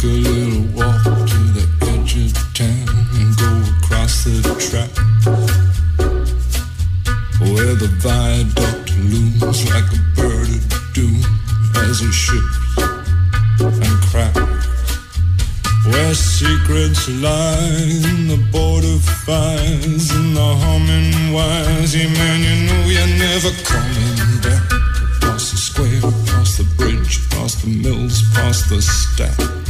Take a little walk to the edge of town and go across the track where the viaduct looms like a bird of doom as it ships and cracks. Where secrets lie in the border fires and the humming wires. Yeah, man, you know you're never coming back. Past the square, past the bridge, past the mills, past the stacks.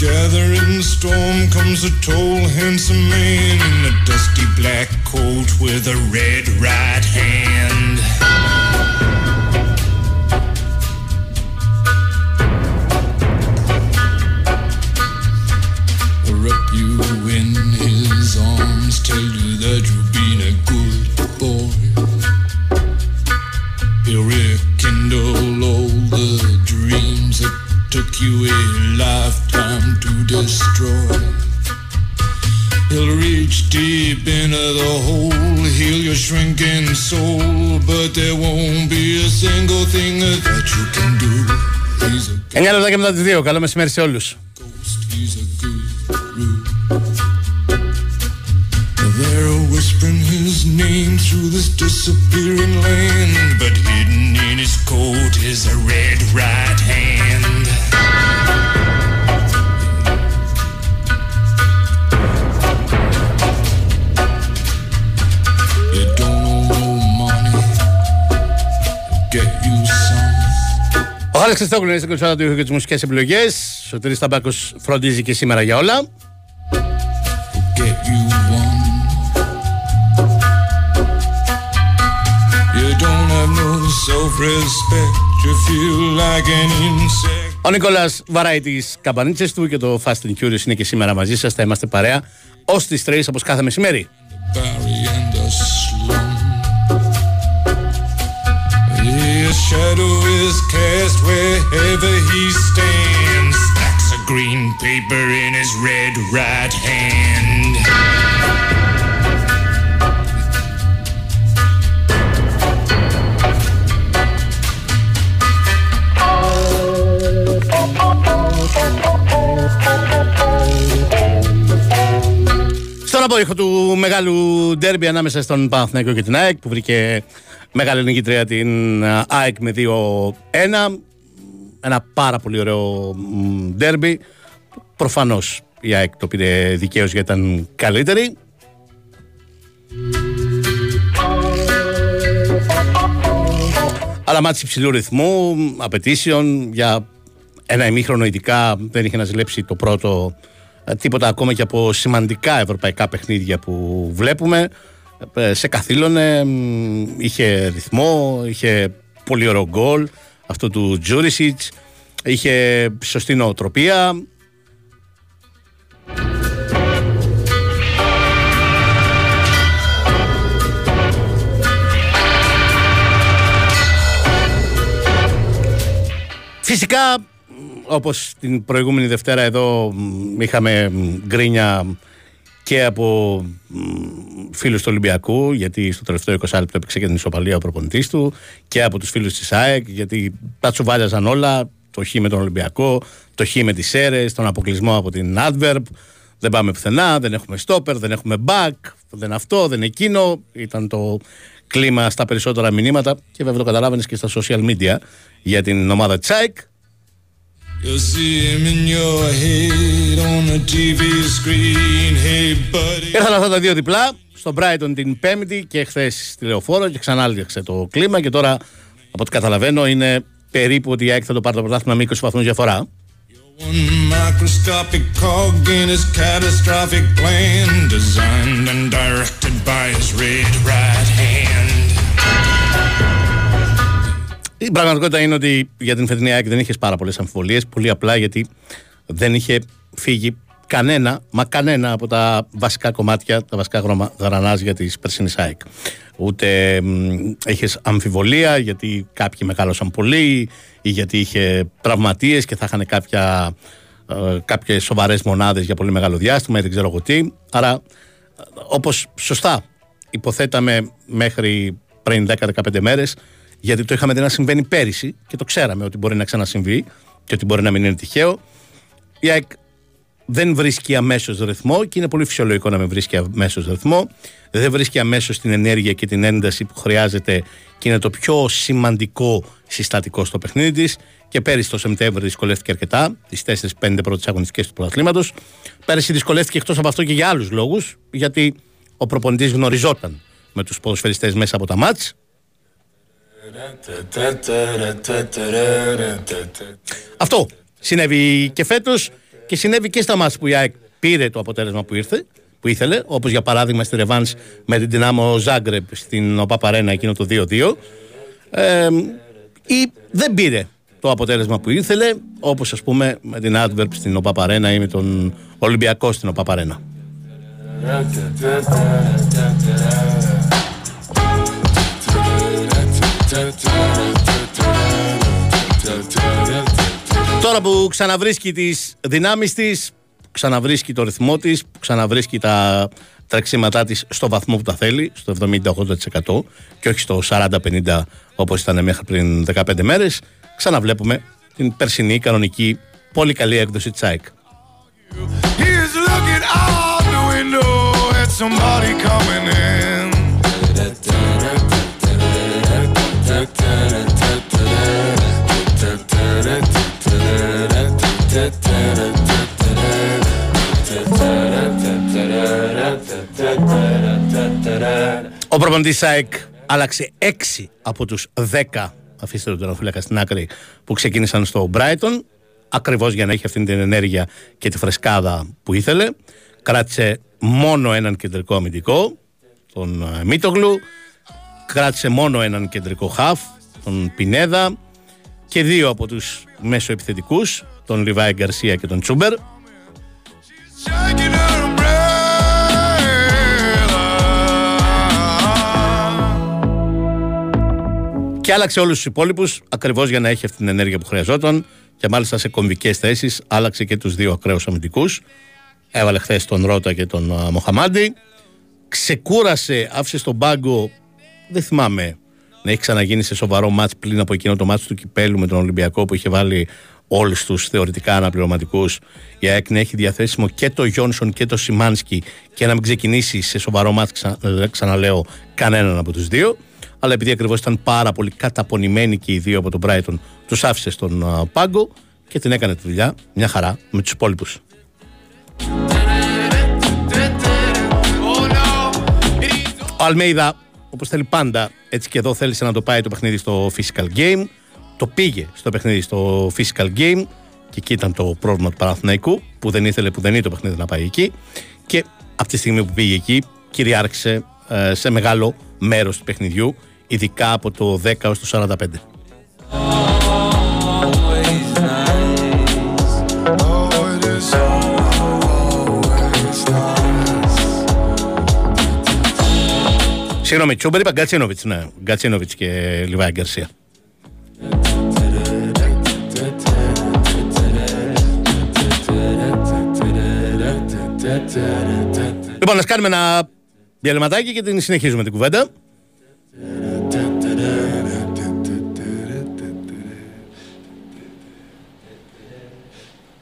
Gathering the storm comes a tall, handsome man in a dusty black coat with a red right hand. Και μετά τι 2. Καλό μεσημέρι σε όλου. ghost, he's a guru. They're whispering his name through this disappearing land, but hidden in his coat is a red right hand. Some. Ο Χάλης Χριστόκλου είναι στην κονσόλα του ήχου και τις μουσικές επιλογές. Ο Σωτήρης Ταμπάκος φροντίζει και σήμερα για όλα. get you one. You don't have no self-respect. You feel like an insect. Ο Νικόλας βαράει τις καμπανίτσες του και το Fast and Curious είναι και σήμερα μαζί σας. Θα είμαστε παρέα ως τις 3 όπως κάθε μεσημέρι. His shadow is cast wherever he stands. Stacks of green paper in his red right hand. Στον απόϊχο του μεγάλου ντέρμπι ανάμεσα στον Παναθηναϊκό και την ΑΕΚ που βρήκε μεγάλη νικήτρια την α, ΑΕΚ με 2-1. Ένα πάρα πολύ ωραίο μ, ντέρμπι. Προφανώς η ΑΕΚ το πήρε δικαίως γιατί ήταν καλύτερη. Αλλά μάτς υψηλού ρυθμού, απαιτήσεων για ένα ημίχρονο ειδικά δεν είχε να ζηλέψει το πρώτο ε, τίποτα ακόμα και από σημαντικά ευρωπαϊκά παιχνίδια που βλέπουμε. Ε, Σε καθήλωνε, μ, είχε ρυθμό, είχε πολύ ωραίο γκολ αυτό του Τζούρισιτς, είχε σωστή νοοτροπία. Φυσικά, όπως την προηγούμενη Δευτέρα εδώ μ, είχαμε μ, γκρίνια και από μ, φίλους του Ολυμπιακού, γιατί στο τελευταίο 20 λεπτό έπαιξε και την ισοπαλία ο προπονητής του, και από τους φίλους της ΑΕΚ, γιατί τα τσουβάλιαζαν όλα, το χ με τον Ολυμπιακό, το χ με τις ΣΕΡΕΣ, τον αποκλεισμό από την Adverb, δεν πάμε πουθενά, δεν έχουμε stopper, δεν έχουμε back, δεν αυτό, δεν εκείνο. Ήταν το κλίμα στα περισσότερα μηνύματα και βέβαια το καταλάβαινες και στα social media για την ομάδα Τσάικ. You'll see him in your head on the TV screen. Hey, buddy. Ήρθαν αυτά τα δύο διπλά στο Brighton την Πέμπτη και χθες στη Λεωφόρο και ξανά άλλαξε το κλίμα και τώρα από ό,τι καταλαβαίνω είναι περίπου ότι η ΑΕΚ θα το πάρει το πρωτάθλημα με 20 βαθμούς διαφορά. One Η πραγματικότητα είναι ότι για την φετινή ΑΕΚ δεν είχες πάρα πολλές αμφιβολίες. Πολύ απλά γιατί δεν είχε φύγει κανένα, μα κανένα από τα βασικά κομμάτια, τα βασικά γραμμα- γρανάζια τη περσινή ΑΕΚ. Ούτε είχες αμφιβολία γιατί κάποιοι μεγάλωσαν πολύ ή γιατί είχε τραυματίες και θα είχαν κάποια, ε, κάποιες σοβαρές μονάδες για πολύ μεγάλο διάστημα ή δεν ξέρω εγώ τι. Άρα, ε, όπως σωστά υποθέταμε μέχρι πριν 10-15 μέρες, γιατί το είχαμε δει να συμβαίνει πέρυσι και το ξέραμε ότι μπορεί να ξανασυμβεί και ότι μπορεί να μην είναι τυχαίο. Η ΑΕΚ δεν βρίσκει αμέσως ρυθμό και είναι πολύ φυσιολογικό να μην βρίσκει αμέσως ρυθμό. Δεν βρίσκει αμέσως την ενέργεια και την ένταση που χρειάζεται και είναι το πιο σημαντικό συστατικό στο παιχνίδι της. Και πέρυσι το Σεπτέμβριο δυσκολεύτηκε αρκετά, τις 4-5 πρώτες αγωνιστικές του πρωταθλήματος. Πέρυσι δυσκολεύτηκε εκτός από αυτό και για άλλους λόγους, γιατί ο προπονητής γνωριζόταν με τους ποδοσφαιριστές μέσα από τα μάτς. Αυτό. Συνέβη και φέτος και συνέβη και στα μάτς που η ΑΕΚ πήρε το αποτέλεσμα που ήρθε που ήθελε, όπως για παράδειγμα στη Ρεβάνς με την Δυνάμο Ζάγκρεπ στην ΟΠΑΠΑΡΕΝΑ εκείνο το 2-2 ε, ή δεν πήρε το αποτέλεσμα που ήθελε όπως ας πούμε με την Adverb στην ΟΠΑΠΑΡΕΝΑ ή με τον Ολυμπιακό στην ΟΠΑΠΑΡΕΝΑ Τώρα που ξαναβρίσκει τις δυνάμεις της, ξαναβρίσκει το ρυθμό της, ξαναβρίσκει τα τρεξίματά της στο βαθμό που τα θέλει, στο 70-80% και όχι στο 40-50% όπως ήταν μέχρι πριν 15 μέρες, ξαναβλέπουμε την περσινή κανονική πολύ καλή έκδοση της ΑΕΚ. Ο προπονητής ΣΑΕΚ άλλαξε 6 από τους 10 αφήστε τον τερματοφύλακα στην άκρη που ξεκίνησαν στο Brighton ακριβώς για να έχει αυτή την ενέργεια και τη φρεσκάδα που ήθελε. Κράτησε μόνο έναν κεντρικό αμυντικό τον ε, Μίτογλου. Κράτησε μόνο έναν κεντρικό χαφ τον Πινέδα. Και δύο από τους μέσο επιθετικούς τον Λιβάη Γκαρσία και τον Τσούμπερ Και άλλαξε όλους τους υπόλοιπους ακριβώς για να έχει αυτή την ενέργεια που χρειαζόταν και μάλιστα σε κομβικές θέσεις άλλαξε και τους δύο ακραίους αμυντικούς. Έβαλε χθες τον Ρότα και τον Μοχαμάντι. Ξεκούρασε, άφησε στον πάγκο. Δεν θυμάμαι να έχει ξαναγίνει σε σοβαρό μάτς πλην από εκείνο το μάτς του Κυπέλου με τον Ολυμπιακό που είχε βάλει όλους τους θεωρητικά αναπληρωματικούς. Η ΑΕΚ να έχει διαθέσιμο και το Γιόνσον και το Σιμάνσκι και να μην ξεκινήσει σε σοβαρό μάτς, ξαναλέω, κανέναν από τους δύο αλλά επειδή ακριβώς ήταν πάρα πολύ καταπονημένοι και οι δύο από τον Brighton, τους άφησε στον πάγκο και την έκανε τη δουλειά μια χαρά με τους υπόλοιπους. Ο Αλμέιδα, όπως θέλει πάντα, έτσι και εδώ θέλησε να το πάει το παιχνίδι στο physical game. Το πήγε στο παιχνίδι στο physical game και εκεί ήταν το πρόβλημα του Παναθηναϊκού που δεν ήθελε που δεν είναι το παιχνίδι να πάει εκεί. Και από τη στιγμή που πήγε εκεί, κυριάρχησε ε, σε μεγάλο μέρος του παιχνιδιού ειδικά από το 10 έως το 45. Συγγνώμη, Τσούμπερ είπα Γκατσίνοβιτς, ναι. Γκατσίνοβιτς και Λιβάη Γκαρσία. Λοιπόν, να κάνουμε ένα διαλυματάκι και την συνεχίζουμε την κουβέντα.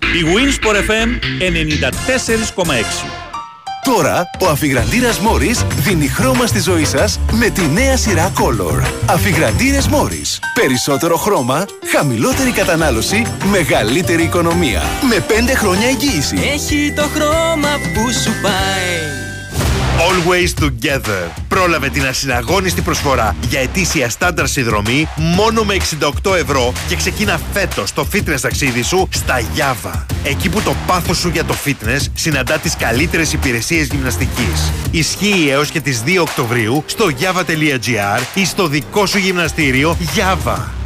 Η Winsport FM 94,6 Τώρα ο αφιγραντήρας Μόρις δίνει χρώμα στη ζωή σας με τη νέα σειρά Color. Αφιγραντήρες Μόρις. Περισσότερο χρώμα, χαμηλότερη κατανάλωση, μεγαλύτερη οικονομία. Με 5 χρόνια εγγύηση. Έχει το χρώμα που σου πάει. Always Together. Πρόλαβε την ασυναγώνιστη προσφορά για ετήσια στάνταρ συνδρομή μόνο με 68 ευρώ και ξεκίνα φέτος το fitness ταξίδι σου στα Java. Εκεί που το πάθος σου για το fitness συναντά τις καλύτερες υπηρεσίες γυμναστικής. Ισχύει έως και τις 2 Οκτωβρίου στο java.gr ή στο δικό σου γυμναστήριο Java.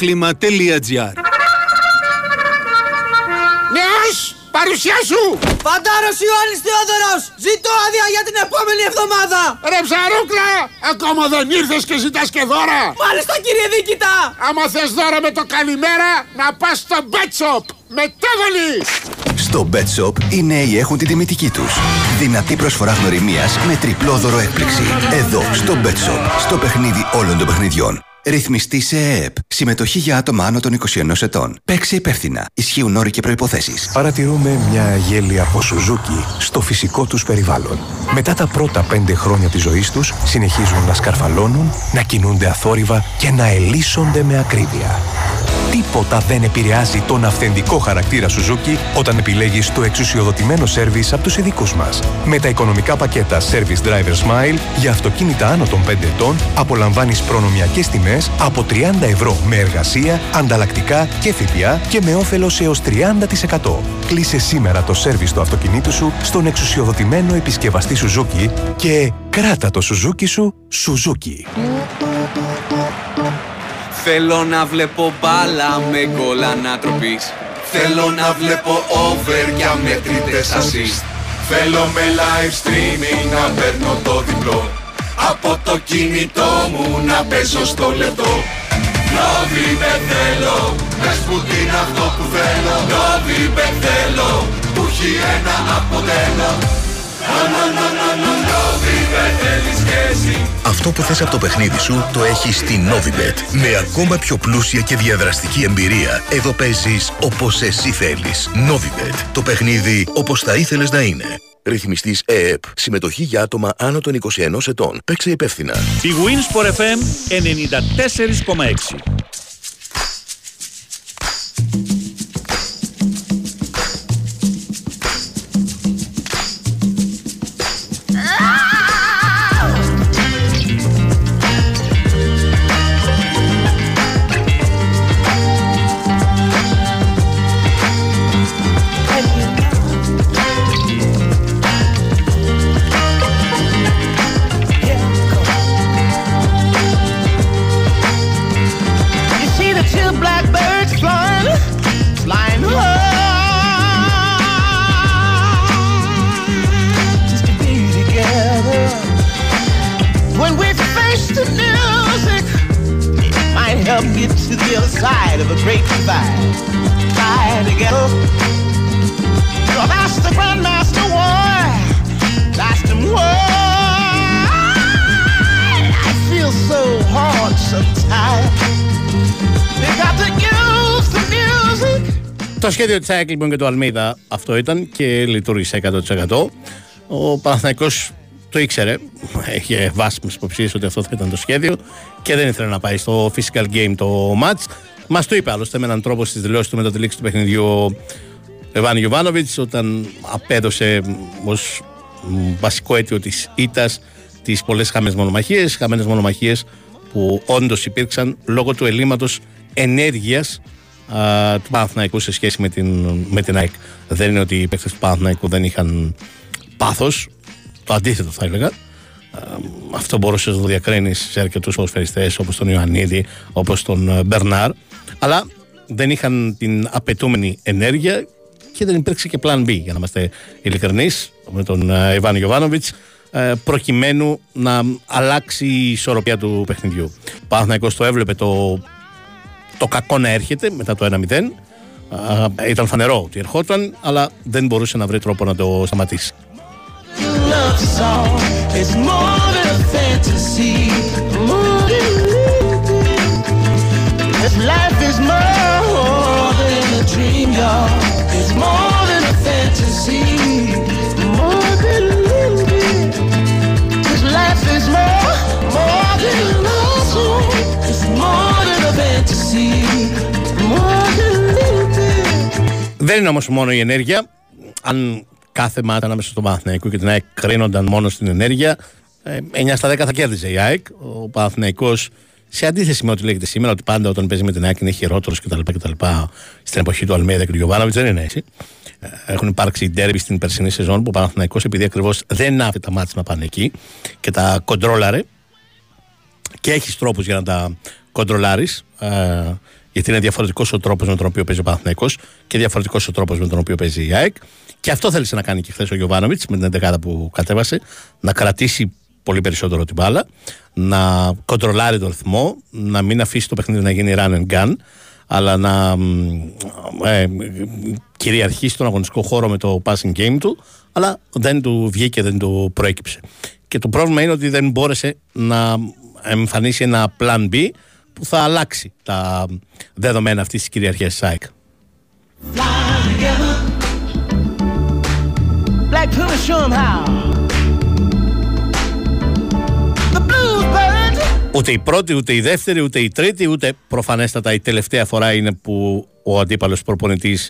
Νέος! Παρουσία σου! Φαντάρος Ιωάννης Θεόδωρος! Ζητώ άδεια για την επόμενη εβδομάδα! Ρε ψαρούκλα! Ακόμα δεν ήρθες και ζητάς και δώρα! Μάλιστα κύριε Δίκητα! Άμα θες δώρα με το καλημέρα, να πας στο Bet Shop! Μετέβολης! Στο Bet Shop οι νέοι έχουν την τιμητική τους. Δυνατή προσφορά γνωριμίας με τριπλό δώρο έκπληξη. Εδώ, στο Bet Shop, στο παιχνίδι όλων των παιχνιδιών. Ρυθμιστή σε ΕΕΠ. Συμμετοχή για άτομα άνω των 21 ετών. Παίξε υπεύθυνα. Ισχύουν όροι και προποθέσει. Παρατηρούμε μια γέλια από Σουζούκι στο φυσικό τους περιβάλλον. Μετά τα πρώτα πέντε χρόνια της ζωής τους, συνεχίζουν να σκαρφαλώνουν, να κινούνται αθόρυβα και να ελίσσονται με ακρίβεια. Τίποτα δεν επηρεάζει τον αυθεντικό χαρακτήρα Suzuki όταν επιλέγεις το εξουσιοδοτημένο σέρβις από τους ειδικούς μας. Με τα οικονομικά πακέτα Service Driver Smile για αυτοκίνητα άνω των 5 ετών απολαμβάνεις προνομιακές τιμές από 30 ευρώ με εργασία, ανταλλακτικά και ΦΠΑ και με όφελος έως 30%. Κλείσε σήμερα το σέρβις του αυτοκινήτου σου στον εξουσιοδοτημένο επισκευαστή Suzuki και κράτα το Suzuki σου Suzuki. Θέλω να βλέπω μπάλα με γκολ ανατροπής. Θέλω να βλέπω over και αμετρητές assist. Θέλω με live streaming να παίρνω το διπλό. Από το κινητό μου να παίζω στο λεπτό. Νόβι με θέλω, πες που είναι αυτό που θέλω. Νόβι με θέλω, που έχει ένα αποτέλο Αυτό που θες από το παιχνίδι σου το έχεις στη Novibet. Με ακόμα πιο πλούσια και διαδραστική εμπειρία. Εδώ παίζεις όπως εσύ θέλεις. Novibet. Το παιχνίδι όπως θα ήθελες να είναι. Ρυθμιστής ΕΕΠ. Συμμετοχή για άτομα άνω των 21 ετών. Παίξε υπεύθυνα. Η Winsport FM 94,6. Side of a great divide. Fly together. So that's the Grandmaster War. That's the war. I feel so hard sometimes. We got to use the music. Το σχέδιο της ΑΕΚ λοιπόν και του Αλμίδα αυτό ήταν και λειτουργήσε 100%. Ο Παναθηναϊκός το ήξερε, είχε βάσιμες υποψίες ότι αυτό θα ήταν το σχέδιο και δεν ήθελε να πάει στο physical game το match. Μας το είπε άλλωστε με έναν τρόπο στις δηλώσεις του μετά τη λήξη του παιχνιδιού ο Εβάν Γιοβάνοβιτ όταν απέδωσε ως βασικό αίτιο της ήττας τις πολλές χαμένες μονομαχίες. Χαμένες μονομαχίες που όντως υπήρξαν λόγω του ελλείμματος ενέργειας του Παναθηναϊκού σε σχέση με την, με την ΑΕΚ. Δεν είναι ότι οι παίκτες του Παναθηναϊκού δεν είχαν πάθος. Το αντίθετο θα έλεγα. Α, Αυτό μπορούσες να το διακρίνεις σε αρκετούς ποδοσφαιριστές όπως τον Ιωαννίδη, όπως τον ε, Μπερνάρ. Αλλά δεν είχαν την απαιτούμενη ενέργεια και δεν υπήρξε και plan B, για να είμαστε ειλικρινείς, με τον ε, Ιβάν Γιοβάνοβιτ, προκειμένου να αλλάξει η ισορροπία του παιχνιδιού. Ο Παναθηναϊκός το έβλεπε το, το κακό να έρχεται μετά το 1-0. Α, Ήταν φανερό ότι ερχόταν, αλλά δεν μπορούσε να βρει τρόπο να το σταματήσει. love song. It's y'all. It's more than a fantasy. More than a little bit. This life is more, more than a love song. It's more than a fantasy. More than a little bit. Δεν είναι όμως μόνο η ενέργεια. Αν κάθε μάτα ανάμεσα στον Παναθηναϊκό και την ΑΕΚ κρίνονταν μόνο στην ενέργεια, ε, 9 στα 10 θα κέρδιζε η ΑΕΚ. Ο Παναθηναϊκός Σε αντίθεση με ό,τι λέγεται σήμερα, ότι πάντα όταν παίζει με την ΑΕΚ είναι χειρότερος κτλ. κτλ. Στην εποχή του Αλμέδα και του Γιωβάνοβιτς δεν είναι έτσι. Ε, Έχουν υπάρξει ντέρμπι στην περσινή σεζόν που ο Παναθηναϊκός επειδή ακριβώς δεν άφησε τα μάτια να πάνε εκεί και τα κοντρόλαρε και έχει τρόπους για να τα κοντρολάρεις. Ε, γιατί είναι διαφορετικός ο τρόπος με τον οποίο παίζει ο Παναθηναϊκός και διαφορετικός ο τρόπος με τον οποίο παίζει η ΑΕΚ. Και αυτό θέλησε να κάνει και χθες ο Γιωβάνοβιτς με την 11 που κατέβασε, να κρατήσει πολύ περισσότερο την μπάλα, να κοντρολάρει τον ρυθμό, να μην αφήσει το παιχνίδι να γίνει run and gun, αλλά να μ, ε, κυριαρχήσει τον αγωνιστικό χώρο με το passing game του, αλλά δεν του βγήκε, δεν του προέκυψε. Και το πρόβλημα είναι ότι δεν μπόρεσε να εμφανίσει ένα plan B που θα αλλάξει τα δεδομένα αυτής της κυριαρχίας της ΑΕΚ. Black Pumas show Ούτε η πρώτη, ούτε η δεύτερη, ούτε η τρίτη, ούτε προφανέστατα η τελευταία φορά είναι που ο αντίπαλος προπονητής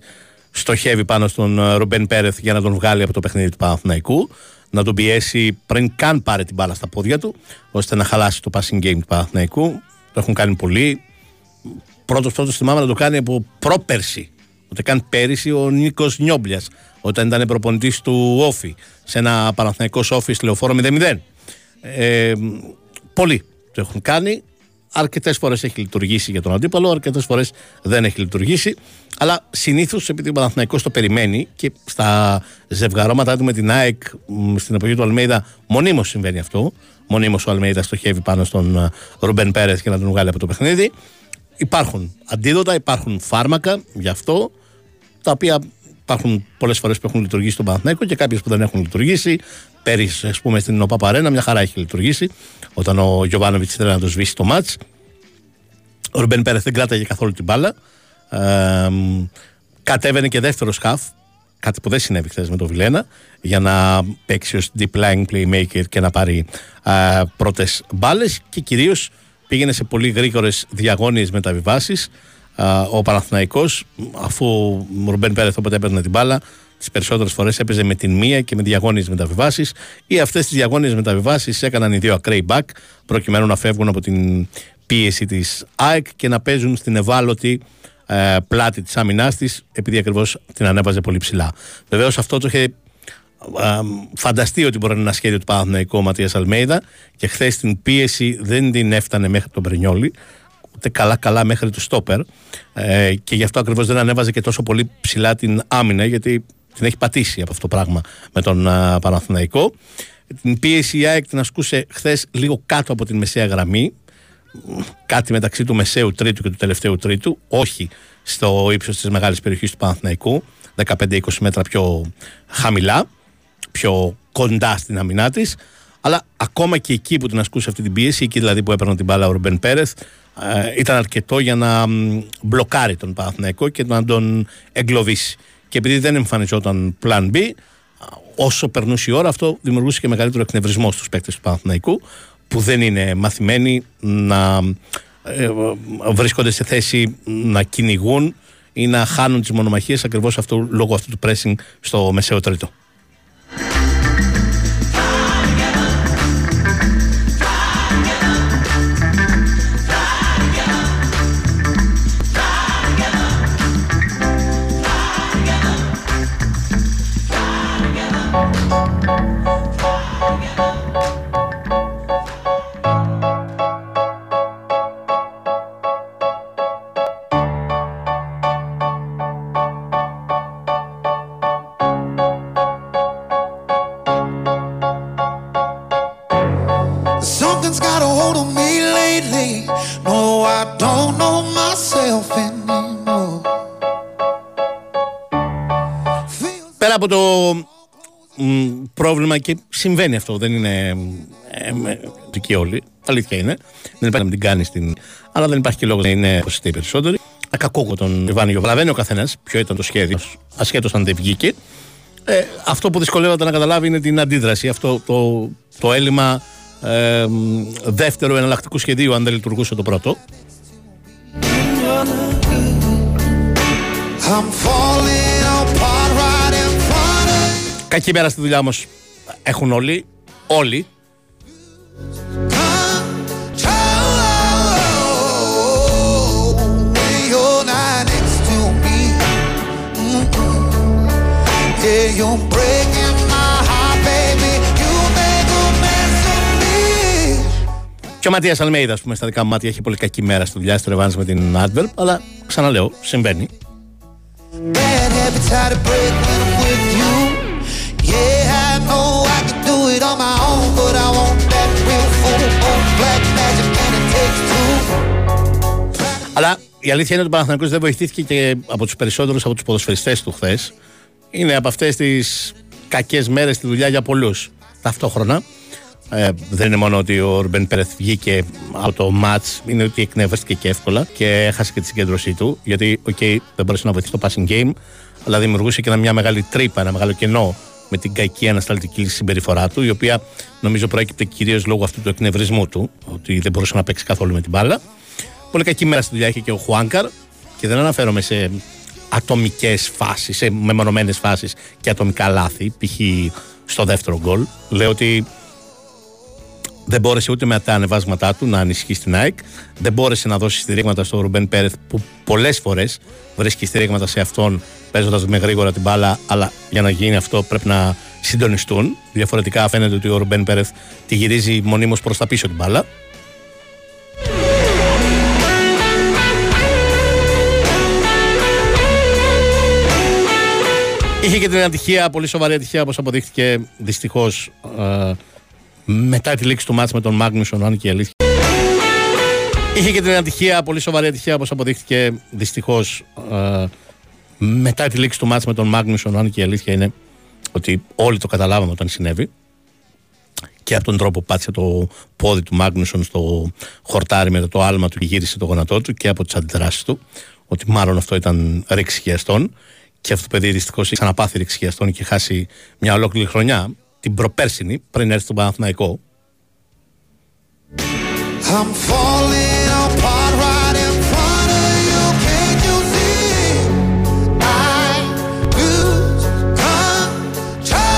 στοχεύει πάνω στον ε, Ρουμπέν Πέρεθ για να τον βγάλει από το παιχνίδι του Παναθηναϊκού, να τον πιέσει πριν καν πάρει την μπάλα στα πόδια του, ώστε να χαλάσει το passing game του Παναθηναϊκού. Το έχουν κάνει πολλοί. Πρώτος πρώτος θυμάμαι να το κάνει από πρόπερση. Ούτε καν πέρυσι ο Νίκος Νιόμπλιας, όταν ήταν προπονητής του Όφη, σε ένα Παναθηναϊκός Όφης λεωφόρο 0-0. Ε, πολλοί το έχουν κάνει. Αρκετές φορές έχει λειτουργήσει για τον αντίπαλο, αρκετές φορές δεν έχει λειτουργήσει. Αλλά συνήθως επειδή ο Παναθηναϊκός το περιμένει και στα ζευγαρώματά του με την ΑΕΚ μ, στην εποχή του Αλμέιδα μονίμως συμβαίνει αυτό. Μονίμως ο Αλμέιδας στοχεύει πάνω στον ε, Ρουμπέν Πέρεθ για να τον βγάλει από το παιχνίδι. Υπάρχουν αντίδοτα, υπάρχουν φάρμακα γι' αυτό, τα οποία υπάρχουν πολλές φορές που έχουν λειτουργήσει στον Παναθηναϊκό και κάποιες που δεν έχουν λειτουργήσει. Πέρυσι, ας πούμε, στην ΟΠΑ μια χαρά έχει λειτουργήσει. Όταν ο Γιωβάνοβιτς ήθελε να το σβήσει το μάτς. Ο Ρουμπέν Πέρεθ δεν κράταγε καθόλου την μπάλα. Ε, μ, κατέβαινε και δεύτερο σκαφ, κάτι που δεν συνέβη χθες με το Βιλένα, για να παίξει ως deep lying playmaker και να πάρει ε, πρώτες μπάλες και κυρίως πήγαινε σε πολύ γρήγορες διαγώνιες μεταβιβάσεις. Ο Παναθηναϊκός αφού ο Ρουμπέν Πέρεθ όποτε έπαιρνε την μπάλα, τις περισσότερες φορές έπαιζε με την μία και με διαγώνιες μεταβιβάσεις ή αυτές τις διαγώνιες μεταβιβάσεις έκαναν οι δύο ακραίοι back προκειμένου να φεύγουν από την πίεση της ΑΕΚ και να παίζουν στην ευάλωτη ε, πλάτη της άμυνάς της, επειδή ακριβώς την ανέβαζε πολύ ψηλά. Βεβαίως αυτό το είχε ε, φανταστεί ότι μπορεί να είναι ένα σχέδιο του Παναθηναϊκού ο Ματίας Αλμέιδα και χθες την πίεση δεν την έφτανε μέχρι τον Πρενιόλη, ούτε καλά-καλά μέχρι του Στόπερ. Ε, και γι' αυτό ακριβώς δεν ανέβαζε και τόσο πολύ ψηλά την άμυνα, γιατί την έχει πατήσει από αυτό το πράγμα με τον α, Παναθηναϊκό. Την πίεση η ΑΕΚ την ασκούσε χθες λίγο κάτω από την μεσαία γραμμή, κάτι μεταξύ του μεσαίου τρίτου και του τελευταίου τρίτου, όχι στο ύψος της μεγάλης περιοχής του Παναθηναϊκού, 15-20 μέτρα πιο χαμηλά, πιο κοντά στην αμυνά της. Αλλά ακόμα και εκεί που την ασκούσε αυτή την πίεση, εκεί δηλαδή που έπαιρνε την μπάλα ο Ρουμπέν Πέρεθ, ε, ήταν αρκετό για να μ, μπλοκάρει τον Παναθηναϊκό και να τον εγκλωβίσει. Και επειδή δεν εμφανιζόταν plan B, όσο περνούσε η ώρα, αυτό δημιουργούσε και μεγαλύτερο εκνευρισμό στους παίκτες του Παναθηναϊκού, που δεν είναι μαθημένοι να ε, βρίσκονται σε θέση να κυνηγούν ή να χάνουν τις μονομαχίες ακριβώς λόγω αυτού του pressing στο μεσαίο τρίτο. Πρόβλημα και συμβαίνει αυτό, δεν είναι ε, με- δική όλοι. Αλήθεια είναι. Δεν υπάρχει να μην την κάνεις στην. Αλλά δεν υπάρχει και λόγος να είναι προσιτή οι περισσότεροι. Ακακούκο τον Ιβάνι Καταλαβαίνει ο καθένας ποιο ήταν το σχέδιο, ασχέτως αν δεν βγήκε. Ε, αυτό που δυσκολεύεται να καταλάβει είναι την αντίδραση. Αυτό το, το έλλειμμα ε, μ, δεύτερου εναλλακτικού σχεδίου, αν δεν λειτουργούσε το πρώτο. I'm falling apart right in front of Κακή μέρα στη δουλειά όμω έχουν όλοι, όλοι. Και ο Ματίας Αλμέιδας, α πούμε στα δικά μου μάτια έχει πολύ κακή μέρα στη δουλειά, στο με την Adverb, αλλά ξαναλέω, συμβαίνει. Αλλά η αλήθεια είναι ότι ο Παναθηναϊκός δεν βοηθήθηκε και από τους περισσότερους από τους ποδοσφαιριστές του χθες. Είναι από αυτές τις κακές μέρες στη δουλειά για πολλούς. Ταυτόχρονα. Ε, δεν είναι μόνο ότι ο Ρουμπέν Πέρεθ βγήκε από το ματς, είναι ότι εκνευρίστηκε και εύκολα και έχασε και τη συγκέντρωσή του. Γιατί, οκ, δεν μπορούσε να βοηθήσει το passing game, αλλά δημιουργούσε και ένα, μια μεγάλη τρύπα, ένα μεγάλο κενό με την κακή ανασταλτική συμπεριφορά του, η οποία νομίζω προέκυπτε κυρίως λόγω αυτού του εκνευρισμού του, ότι δεν μπορούσε να παίξει καθόλου με την μπάλα. Πολύ κακή μέρα στη δουλειά είχε και ο Χουάνκαρ και δεν αναφέρομαι σε ατομικές φάσεις, σε μεμονωμένες φάσεις και ατομικά λάθη, π.χ. στο δεύτερο γκολ. Λέω ότι δεν μπόρεσε ούτε με τα ανεβάσματά του να ανισχύσει την ΑΕΚ. Δεν μπόρεσε να δώσει στηρίγματα στον Ρουμπέν Πέρεθ που πολλές φορές βρίσκει στηρίγματα σε αυτόν παίζοντας με γρήγορα την μπάλα. Αλλά για να γίνει αυτό πρέπει να συντονιστούν. Διαφορετικά φαίνεται ότι ο Ρουμπέν Πέρεθ τη γυρίζει μονίμως προς τα πίσω την μπάλα. Είχε και την ατυχία, πολύ σοβαρή ατυχία όπως αποδείχθηκε δυστυχώς ε, μετά τη λήξη του μάτς με τον Μάγνουσον, αν και η αλήθεια. Είχε και την ατυχία, πολύ σοβαρή ατυχία όπως αποδείχθηκε δυστυχώς ε, μετά τη λήξη του μάτς με τον Μάγνουσον, αν και η αλήθεια είναι ότι όλοι το καταλάβαμε όταν συνέβη και από τον τρόπο που πάτησε το πόδι του Μάγνουσον στο χορτάρι μετά το άλμα του και γύρισε το γονατό του και από τις αντιδράσεις του ότι μάλλον αυτό ήταν ρήξη χιαστών και αυτό το παιδί δυστυχώς είχε ξαναπάθει ρήξη χιαστών και χάσει μια ολόκληρη χρονιά την προπέρσινη πριν έρθει στον Παναθηναϊκό I'm falling apart right in front of you. Can't you see? I lose control.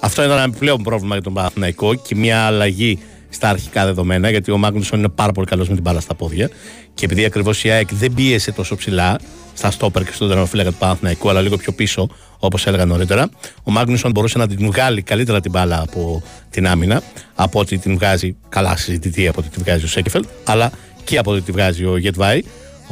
Αυτό ήταν ένα επιπλέον πρόβλημα για τον Παναθηναϊκό και μια αλλαγή στα αρχικά δεδομένα, γιατί ο Μάγνουσον είναι πάρα πολύ καλός με την μπάλα στα πόδια. Και επειδή ακριβώς η ΑΕΚ δεν πίεσε τόσο ψηλά στα στόπερ και στον τερματοφύλακα του Παναθηναϊκού, αλλά λίγο πιο πίσω, όπως έλεγα νωρίτερα, ο Μάγνουσον μπορούσε να την βγάλει καλύτερα την μπάλα από την άμυνα, από ότι την βγάζει, καλά συζητητή από ότι την βγάζει ο Σέκεφελ, αλλά και από ότι την βγάζει ο Γετβάη.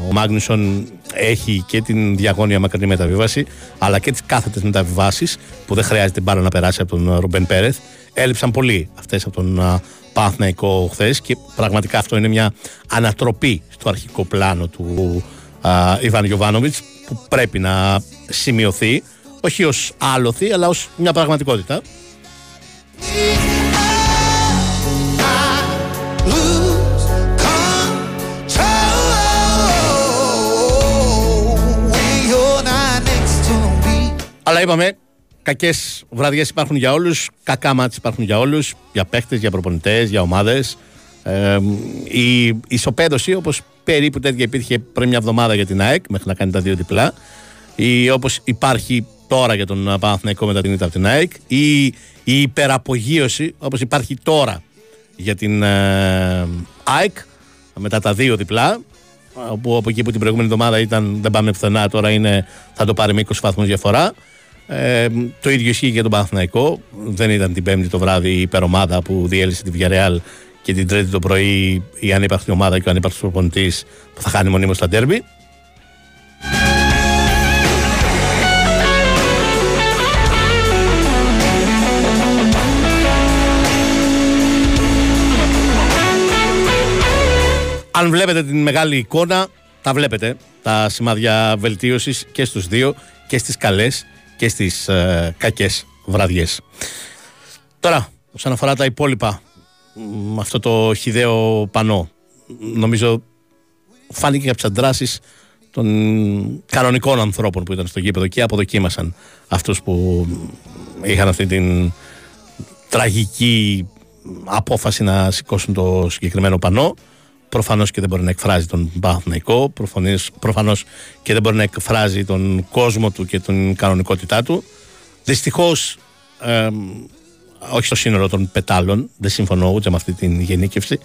Ο Μάγνουσον έχει και την διαγώνια μακρινή μεταβίβαση, αλλά και τις κάθετες μεταβιβάσεις που δεν χρειάζεται την μπάλα να περάσει από τον Ρουμπέν Πέρεθ. Έλειψαν πολύ αυτές από τον α, Παναθηναϊκό χθες και πραγματικά αυτό είναι μια ανατροπή στο αρχικό πλάνο του α, Ιβάν Γιοβάνοβιτ που πρέπει να σημειωθεί, όχι ως άλοθη, αλλά ως μια πραγματικότητα. Lose control when you're not next to me; Αλλά είπαμε, κακές βραδιές υπάρχουν για όλους, κακά μάτια υπάρχουν για όλους, για παίχτες, για προπονητές, για ομάδες. Ε, η ισοπαίδωση, όπως περίπου τέτοια υπήρχε πριν μια εβδομάδα για την ΑΕΚ, μέχρι να κάνει τα δύο διπλά, ή όπως υπάρχει τώρα για τον Παναθηναϊκό μετά την ήττα από την ΑΕΚ, ή η υπεραπογείωση, όπως υπάρχει τώρα για την ε, ΑΕΚ, μετά τα δύο διπλά, που από εκεί που την προηγούμενη εβδομάδα ήταν δεν πάμε πουθενά, τώρα είναι, θα το πάρει με 20 βαθμούς διαφορά. Ε, το ίδιο ισχύει και για τον Παναθηναϊκό. Δεν ήταν την Πέμπτη το βράδυ η υπερομάδα που διέλυσε τη Villarreal και την Τρίτη το πρωί η ανύπαρκτη ομάδα και ο ανύπαρκτος προπονητής που θα χάνει μονίμως τα ντέρμπι. Αν βλέπετε την μεγάλη εικόνα, τα βλέπετε τα σημάδια βελτίωσης και στους δύο και στις καλές και στις ε, κακές βραδιέ. Τώρα, όσον αφορά τα υπόλοιπα, με αυτό το χιδαίο πανό, νομίζω φάνηκε και από τις αντράσεις των κανονικών ανθρώπων που ήταν στο γήπεδο και αποδοκίμασαν αυτούς που είχαν αυτή την τραγική απόφαση να σηκώσουν το συγκεκριμένο πανό. Προφανώς και δεν μπορεί να εκφράζει τον Παναθηναϊκό, προφανώς και δεν μπορεί να εκφράζει τον κόσμο του και την κανονικότητά του. Δυστυχώς, όχι στο σύνολο των πετάλων, δεν συμφωνώ ούτε με αυτή την γενίκευση,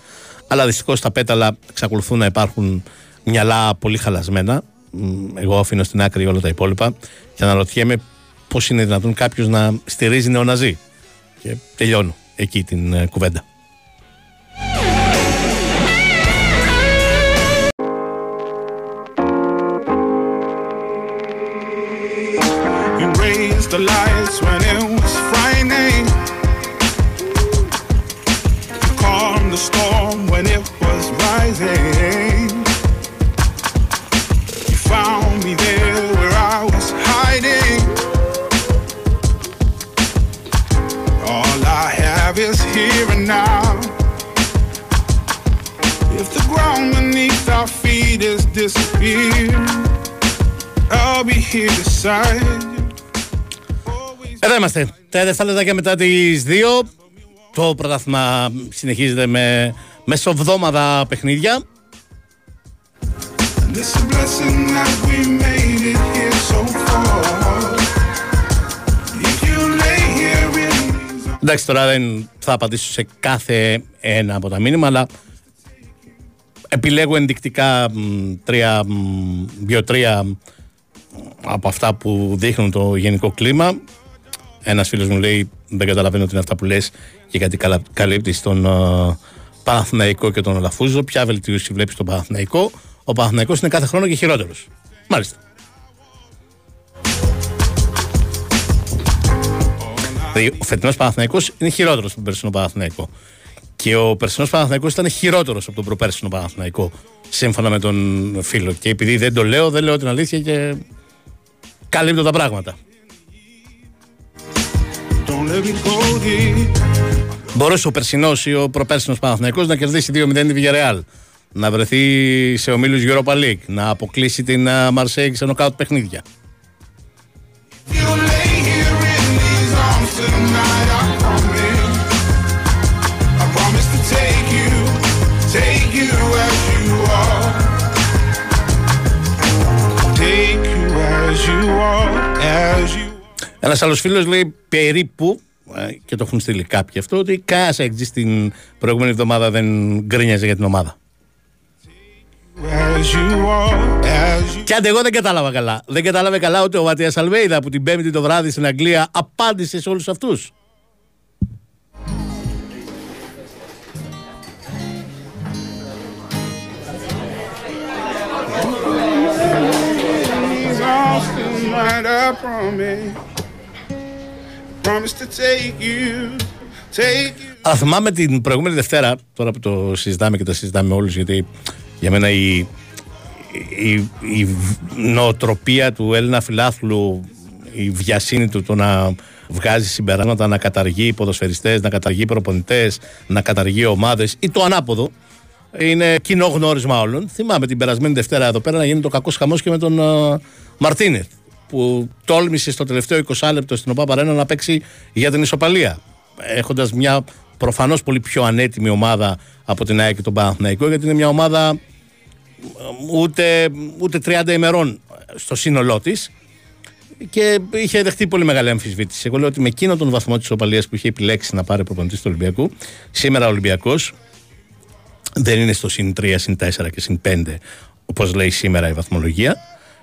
αλλά δυστυχώς τα πέταλα εξακολουθούν να υπάρχουν μυαλά πολύ χαλασμένα. Μ, Εγώ αφήνω στην άκρη όλα τα υπόλοιπα και αναρωτιέμαι πώς είναι δυνατόν κάποιος να στηρίζει νεοναζί. Και τελειώνω εκεί την ε, κουβέντα. The lights when it was. You calmed the storm when it was rising. You found me there where I was hiding. All I have is here and now. If the ground beneath our feet is disappearing, I'll be here beside. Εδώ είμαστε. Τα δευτερόλεπτα μετά τις 2. Το πρωτάθλημα συνεχίζεται με μεσοβδόμαδα παιχνίδια. And it's a blessing that we made it here so far. If you lay here in Εντάξει, τώρα δεν θα απαντήσω σε κάθε ένα από τα μήνυμα, αλλά επιλέγω ενδεικτικά μ, τρία, μ, δύο-τρία από αυτά που δείχνουν το γενικό κλίμα. Ένας φίλος μου λέει δεν καταλαβαίνω τι είναι αυτά που λες και γιατί καλα- καλύπτεις τον ε, Παναθηναϊκό και τον Αλαφούζο. Ποια βελτίωση βλέπεις στον Παναθηναϊκό; Ο Παναθηναϊκός είναι κάθε χρόνο και χειρότερος. Μάλιστα. Δηλαδή, ο φετινός Παναθυναϊκό είναι χειρότερος από τον περσινό Παναθυναϊκό. Και ο περσινός Παναθυναϊκό ήταν χειρότερος από τον προπέρσινο Παναθυναϊκό. Σύμφωνα με τον φίλο. Και επειδή δεν το λέω, δεν λέω την αλήθεια και καλύπτω τα πράγματα. Μπορούσε ο περσινός ή ο προπέρσινος Παναθυναϊκό να κερδίσει 2-0 τη Villarreal. Να βρεθεί σε ομίλους Europa League. Να αποκλείσει την Μαρσέη σε νοκάουτ παιχνίδια. Ένας άλλος φίλος λέει περίπου, ε, και το έχουν στείλει κάποιοι αυτό, ότι κανένα εκτζή την προηγούμενη εβδομάδα δεν γκρίνιαζε για την ομάδα. as you are, as you Και άντε, εγώ δεν κατάλαβα καλά. Δεν κατάλαβε καλά ότι ο Ματίας Αλβέιδα που την Πέμπτη το βράδυ στην Αγγλία απάντησε σε όλους αυτούς. these Αλλά θυμάμαι την προηγούμενη Δευτέρα, τώρα που το συζητάμε και τα συζητάμε με όλους, γιατί για μένα η, η, η νοοτροπία του Έλληνα φιλάθλου, η βιασύνη του το να βγάζει συμπεράσματα, να καταργεί ποδοσφαιριστές, να καταργεί προπονητές, να καταργεί ομάδες ή το ανάποδο, είναι κοινό γνώρισμα όλων. Θυμάμαι την περασμένη Δευτέρα εδώ πέρα να γίνει το κακός χαμός και με τον uh, Μαρτίνεθ που τόλμησε στο τελευταίο 20 λεπτό στην ΟΠΑ Παρένα να παίξει για την ισοπαλία. Έχοντας μια προφανώς πολύ πιο ανέτοιμη ομάδα από την ΑΕΚ και τον Παναθηναϊκό, γιατί είναι μια ομάδα ε, ούτε, ούτε 30 ημερών στο σύνολό της και είχε δεχτεί πολύ μεγάλη αμφισβήτηση. Εγώ λέω ότι με εκείνον τον βαθμό της ισοπαλίας που είχε επιλέξει να πάρει προπονητής του Ολυμπιακού, σήμερα ο Ολυμπιακός δεν είναι στο συν 3, συν 4 και συν 5 όπως λέει σήμερα η βαθμολογία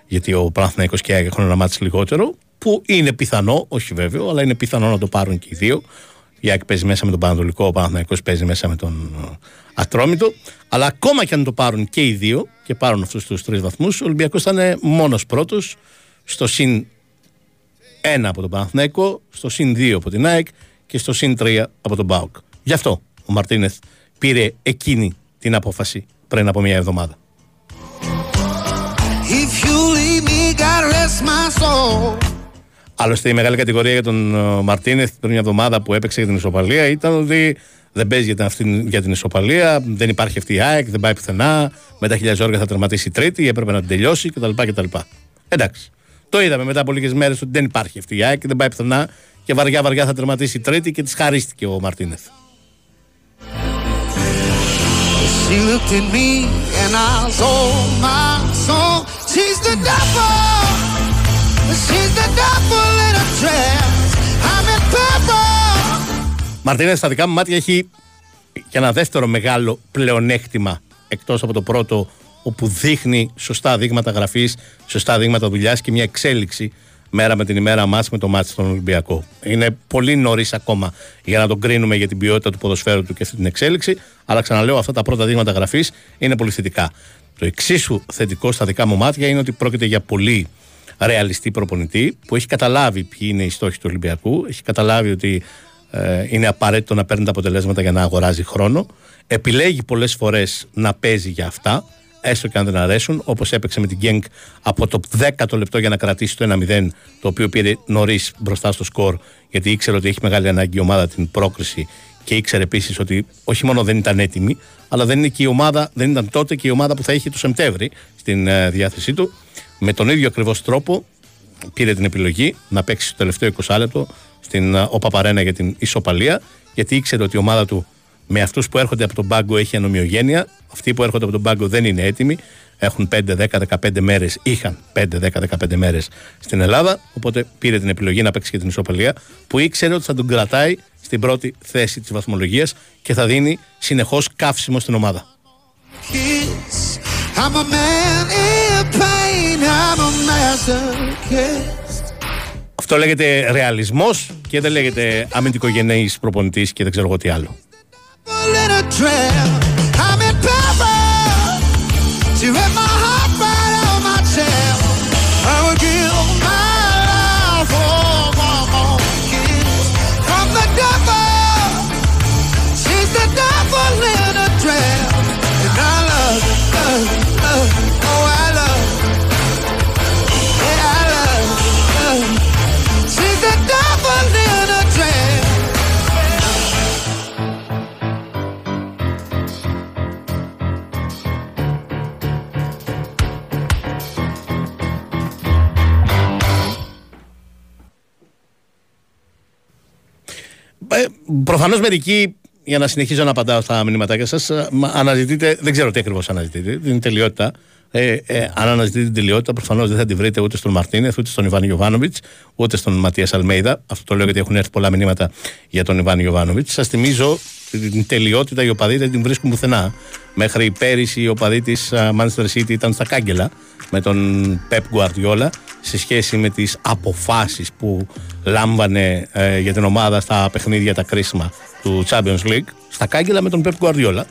γιατί ο Παναθηναϊκός και η ΑΕΚ έχουν ένα μάτι λιγότερο που είναι πιθανό, όχι βέβαιο αλλά είναι πιθανό να το πάρουν και οι δύο. Η ΑΕΚ παίζει μέσα με τον Πανατολικό ο Παναθηναϊκός παίζει μέσα με τον ε, Ατρόμητο. Αλλά ακόμα και αν το πάρουν και οι δύο και πάρουν αυτούς τους τρεις βαθμούς ο Ολυμπιακός θα είναι μόνος πρώτος στο συν 1 από τον Παναθηναϊκό στο συν 2 από την ΑΕΚ και στο συν 3 από τον ΠΑΟΚ. Γι' αυτό ο Μαρτίνεθ πήρε εκείνη την απόφαση πριν από μια εβδομάδα. Άλλωστε η μεγάλη κατηγορία για τον ε, Μαρτίνεθ πριν μια εβδομάδα που έπαιξε για την ισοπαλία ήταν ότι δεν παίζει για την, αυτή, για την ισοπαλία, δεν υπάρχει αυτή η ΑΕΚ, δεν πάει πουθενά, με τα χιλιάδε όρια θα τερματίσει η τρίτη, έπρεπε να την τελειώσει κτλ. κτλ. Εντάξει. Το είδαμε μετά από λίγες μέρες ότι δεν υπάρχει αυτή η ΑΕΚ, δεν πάει πουθενά και βαριά βαριά θα τερματίσει η τρίτη και της χαρίστηκε ο Μαρτίνεθ. She looked at me and I sold my soul. She's the devil. She's the devil in a dress. I'm in purple. Μαρτίνε, στα δικά μου μάτια έχει και ένα δεύτερο μεγάλο πλεονέκτημα εκτός από το πρώτο, όπου δείχνει σωστά δείγματα γραφής, σωστά δείγματα δουλειάς και μια εξέλιξη μέρα με την ημέρα μα με το μάτι στον Ολυμπιακό. Είναι πολύ νωρίς ακόμα για να τον κρίνουμε για την ποιότητα του ποδοσφαίρου του και αυτή την εξέλιξη. Αλλά ξαναλέω, αυτά τα πρώτα δείγματα γραφής είναι πολύ θετικά. Το εξίσου θετικό στα δικά μου μάτια είναι ότι πρόκειται για πολύ ρεαλιστή προπονητή που έχει καταλάβει ποιοι είναι οι στόχοι του Ολυμπιακού, έχει καταλάβει ότι ε, είναι απαραίτητο να παίρνει τα αποτελέσματα για να αγοράζει χρόνο. Επιλέγει πολλές φορές να παίζει για αυτά, έστω και αν δεν αρέσουν, όπως έπαιξε με την Γκένκ από το 10ο λεπτό για να κρατήσει το 1-0, το οποίο πήρε νωρίς μπροστά στο σκορ, γιατί ήξερε ότι έχει μεγάλη ανάγκη η ομάδα την πρόκριση και ήξερε επίσης ότι όχι μόνο δεν ήταν έτοιμη, αλλά δεν, είναι και η ομάδα, δεν ήταν τότε και η ομάδα που θα είχε το Σεπτέμβρη στην ε, διάθεσή του. Με τον ίδιο ακριβώς τρόπο πήρε την επιλογή να παίξει το τελευταίο 20 λεπτό στην ε, Οπαπαρένα για την ισοπαλία, γιατί ήξερε ότι η ομάδα του με αυτούς που έρχονται από τον πάγκο έχει ανομοιογένεια. Αυτοί που έρχονται από τον πάγκο δεν είναι έτοιμοι. Έχουν 5, 10, 15 μέρες, είχαν 5, 10, 15 μέρες στην Ελλάδα. Οπότε πήρε την επιλογή να παίξει και την ισοπαλία, που ήξερε ότι θα τον κρατάει στην πρώτη θέση της βαθμολογίας και θα δίνει συνεχώς καύσιμο στην ομάδα. Kiss. I'm a man in pain. I'm a masochist. Αυτό λέγεται ρεαλισμός και δεν λέγεται αμυντικογενής προπονητής και δεν ξέρω εγώ τι άλλο. Ε, Προφανώς μερικοί, για να συνεχίζω να απαντάω στα μηνύματάκια σας, αναζητείτε, δεν ξέρω τι ακριβώς αναζητείτε, την τελειότητα. Ε, ε, αν αναζητείτε την τελειότητα, προφανώς δεν θα την βρείτε ούτε στον Μαρτίνεθ, ούτε στον Ιβάν Γιοβάνοβιτ, ούτε στον Ματίας Αλμέιδα. Αυτό το λέω γιατί έχουν έρθει πολλά μηνύματα για τον Ιβάν Γιοβάνοβιτ. Σας θυμίζω την τελειότητα, οι οπαδοί δεν την βρίσκουν πουθενά. Μέχρι πέρυσι οι οπαδοί της Manchester City ήταν στα κάγκελα με τον Pep Guardiola σε σχέση με τις αποφάσεις που λάμβανε ε, για την ομάδα στα παιχνίδια τα κρίσιμα του Champions League στα κάγκελα με τον Pep Guardiola.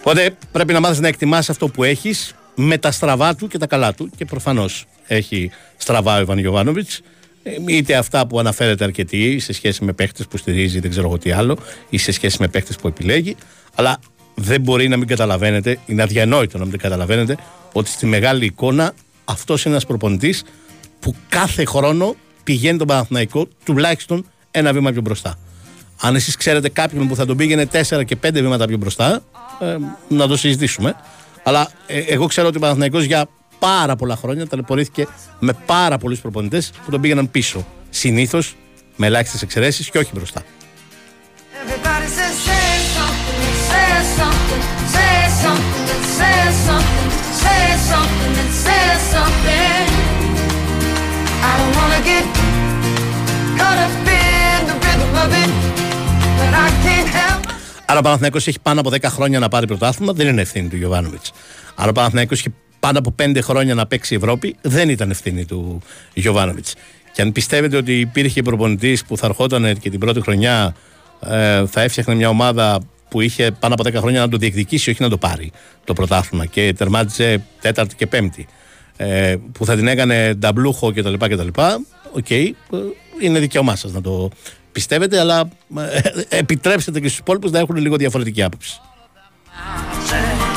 Οπότε πρέπει να μάθεις να εκτιμάς αυτό που έχεις με τα στραβά του και τα καλά του και προφανώς έχει στραβά ο Ιβάν Γιωβάνοβιτς ε, είτε αυτά που αναφέρεται αρκετοί σε σχέση με παίχτες που στηρίζει δεν ξέρω εγώ τι άλλο ή σε σχέση με παίχτες που επιλέγει αλλά δεν μπορεί να μην καταλαβαίνετε είναι αδιανόητο να μην καταλαβαίνετε ότι στη μεγάλη εικόνα αυτός είναι ένας προπονητής που κάθε χρόνο πηγαίνει τον Παναθηναϊκό τουλάχιστον ένα βήμα πιο μπροστά. Αν εσείς ξέρετε κάποιον που θα τον πήγαινε 4 και 5 βήματα πιο μπροστά, ε, να το συζητήσουμε. Αλλά ε, εγώ ξέρω ότι ο Παναθηναϊκός για πάρα πολλά χρόνια ταλαιπωρήθηκε με πάρα πολλούς προπονητές που τον πήγαιναν πίσω. Συνήθως με ελάχιστες εξαιρέσεις και όχι μπροστά. Everybody says say something, say something, say something, say something, say something, say something. I don't wanna get caught up in the rhythm of it, Άρα ο Παναθηναϊκός έχει πάνω από 10 χρόνια να πάρει πρωτάθλημα, δεν είναι ευθύνη του Γιωβάνοβιτς. Άρα ο Παναθηναϊκός έχει πάνω από 5 χρόνια να παίξει Ευρώπη, δεν ήταν ευθύνη του Γιοβάνοβιτς. Και αν πιστεύετε ότι υπήρχε προπονητής που θα ερχόταν και την πρώτη χρονιά ε, θα έφτιαχνε μια ομάδα που είχε πάνω από 10 χρόνια να το διεκδικήσει, όχι να το πάρει το πρωτάθλημα και τερμάτισε τέταρτη και πέμπτη. Ε, που θα την έκανε νταμπλούχο κτλ. κτλ. Οκ, ε, είναι δικαίωμά σας να το πιστεύετε, αλλά ε, επιτρέψτε και στους υπόλοιπους να έχουν λίγο διαφορετική άποψη. Change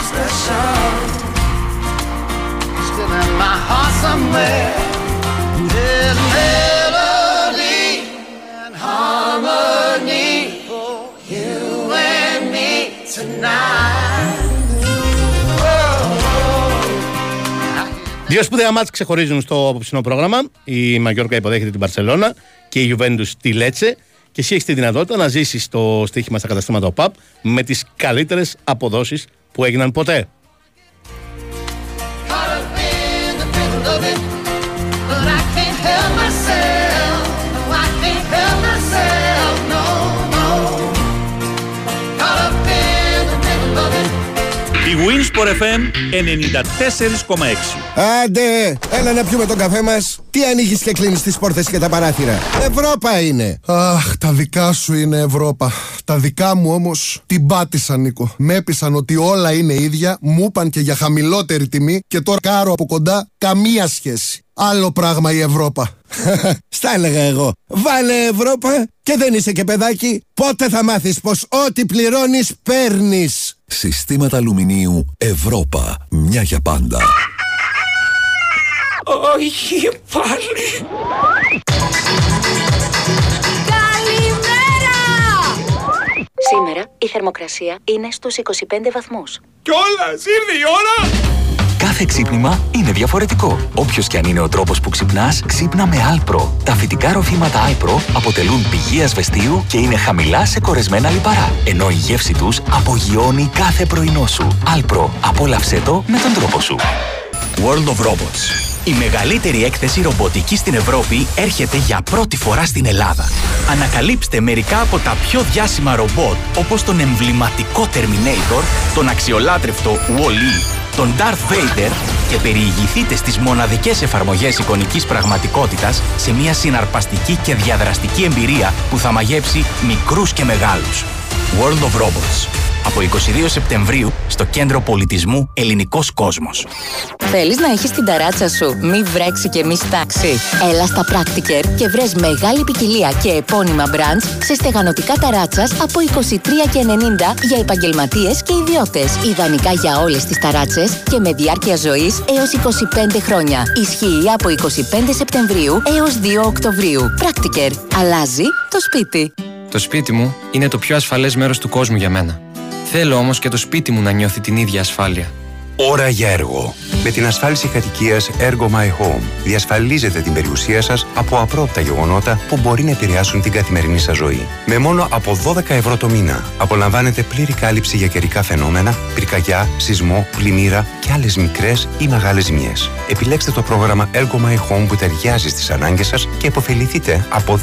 Δύο σπουδαία μάτς ξεχωρίζουν στο απόψινό πρόγραμμα. Η Μαγιόρκα υποδέχεται την Παρσελώνα και η Juventus τη Λέτσε. Και εσύ έχεις τη δυνατότητα να ζήσεις το στοίχημα στα καταστήματα ΟΠΑΠ με τις καλύτερες αποδόσεις που έγιναν ποτέ. Winsport FM 94,6 Άντε, έλα να πιούμε τον καφέ μας. Τι ανοίγεις και κλείνεις τις πόρτες και τα παράθυρα; Ευρώπα είναι. Αχ, τα δικά σου είναι Ευρώπα. Τα δικά μου όμως την πάτησαν, Νίκο. Με έπεισαν ότι όλα είναι ίδια, μου είπαν και για χαμηλότερη τιμή και τώρα κάρω από κοντά καμία σχέση. Άλλο πράγμα η Ευρώπα. Στα έλεγα εγώ. Βάλε Ευρώπα και δεν είσαι και παιδάκι. Πότε θα μάθεις πως ό,τι πληρώνεις παίρνεις. Συστήματα αλουμινίου Ευρώπα. Μια για πάντα. Όχι πάλι. Καλημέρα! Σήμερα η θερμοκρασία είναι στους 25 βαθμούς. Κιόλας, ήρθε η ώρα. Κάθε ξύπνημα είναι διαφορετικό. Όποιος και αν είναι ο τρόπος που ξυπνάς, ξύπνα με Αλπρο. Τα φυτικά ροφήματα Αλπρο αποτελούν πηγή ασβεστίου και είναι χαμηλά σε κορεσμένα λιπαρά. Ενώ η γεύση τους απογειώνει κάθε πρωινό σου. Αλπρο. Απόλαυσέ το με τον τρόπο σου. World of Robots. Η μεγαλύτερη έκθεση ρομποτική στην Ευρώπη έρχεται για πρώτη φορά στην Ελλάδα. Ανακαλύψτε μερικά από τα πιο διάσημα ρομπότ όπως τον εμβληματικό Terminator, τον αξιολάτρευτο Wall-E, τον Darth Vader και περιηγηθείτε στις μοναδικές εφαρμογές εικονικής πραγματικότητας σε μια συναρπαστική και διαδραστική εμπειρία που θα μαγέψει μικρούς και μεγάλους. World of Robots. Από 22 Σεπτεμβρίου στο Κέντρο Πολιτισμού Ελληνικός Κόσμος. Θέλεις να έχεις την ταράτσα σου, μη βρέξει και μη στάξει. Έλα στα Practiker και βρες μεγάλη ποικιλία και επώνυμα brands σε στεγανοτικά ταράτσας από 23,90 για επαγγελματίες και ιδιώτες. Ιδανικά για όλες τις ταράτσες και με διάρκεια ζωής έως 25 χρόνια. Ισχύει από 25 Σεπτεμβρίου έως 2 Οκτωβρίου. Practiker. Αλλάζει το σπίτι. Το σπίτι μου είναι το πιο ασφαλές μέρος του κόσμου για μένα. Θέλω όμως και το σπίτι μου να νιώθει την ίδια ασφάλεια. Ώρα για έργο. Με την ασφάλιση κατοικίας Ergo My Home διασφαλίζετε την περιουσία σας από απρόπτα γεγονότα που μπορεί να επηρεάσουν την καθημερινή σας ζωή. Με μόνο από 12 ευρώ το μήνα απολαμβάνετε πλήρη κάλυψη για καιρικά φαινόμενα, πυρκαγιά, σεισμό, πλημμύρα και άλλες μικρές ή μεγάλες ζημιές. Επιλέξτε το πρόγραμμα Ergo My Home που ταιριάζει στις ανάγκες σας και επωφεληθείτε από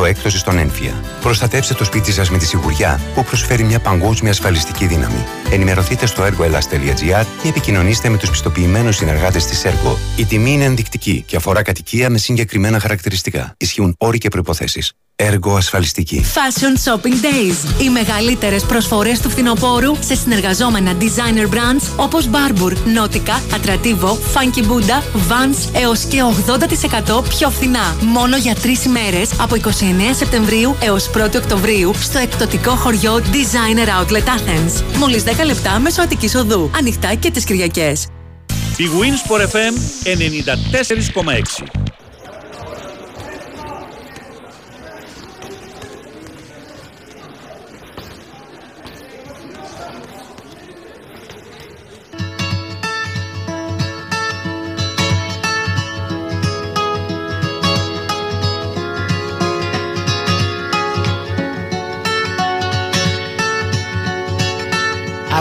10% έκπτωση στον έμφυα. Προστατεύστε το σπίτι σας με τη σιγουριά που προσφέρει μια παγκόσμια ασφαλιστική δύναμη. Ενημερωθείτε στο ergoelas.gr ή επικοινωνήστε με τους πιστοποιημένους συνεργάτες της ΕΡΚΟ. Η τιμή είναι ενδεικτική και αφορά κατοικία με συγκεκριμένα χαρακτηριστικά. Ισχύουν όροι και προποθέσει. Έργο ασφαλιστική. Fashion Shopping Days. Οι μεγαλύτερες προσφορές του φθινοπόρου σε συνεργαζόμενα designer brands όπως Barbour, Nautica, Atrativo, Funky Buddha, Vans έως και 80% πιο φθηνά. Μόνο για τρεις ημέρες από 29 Σεπτεμβρίου έως 1 Οκτωβρίου στο εκπτωτικό χωριό Designer Outlet Athens. Μόλις 10 λεπτά μέσω Αττικής Οδού. Ανοιχτά και τις Κυριακές. Η Winsport FM 94,6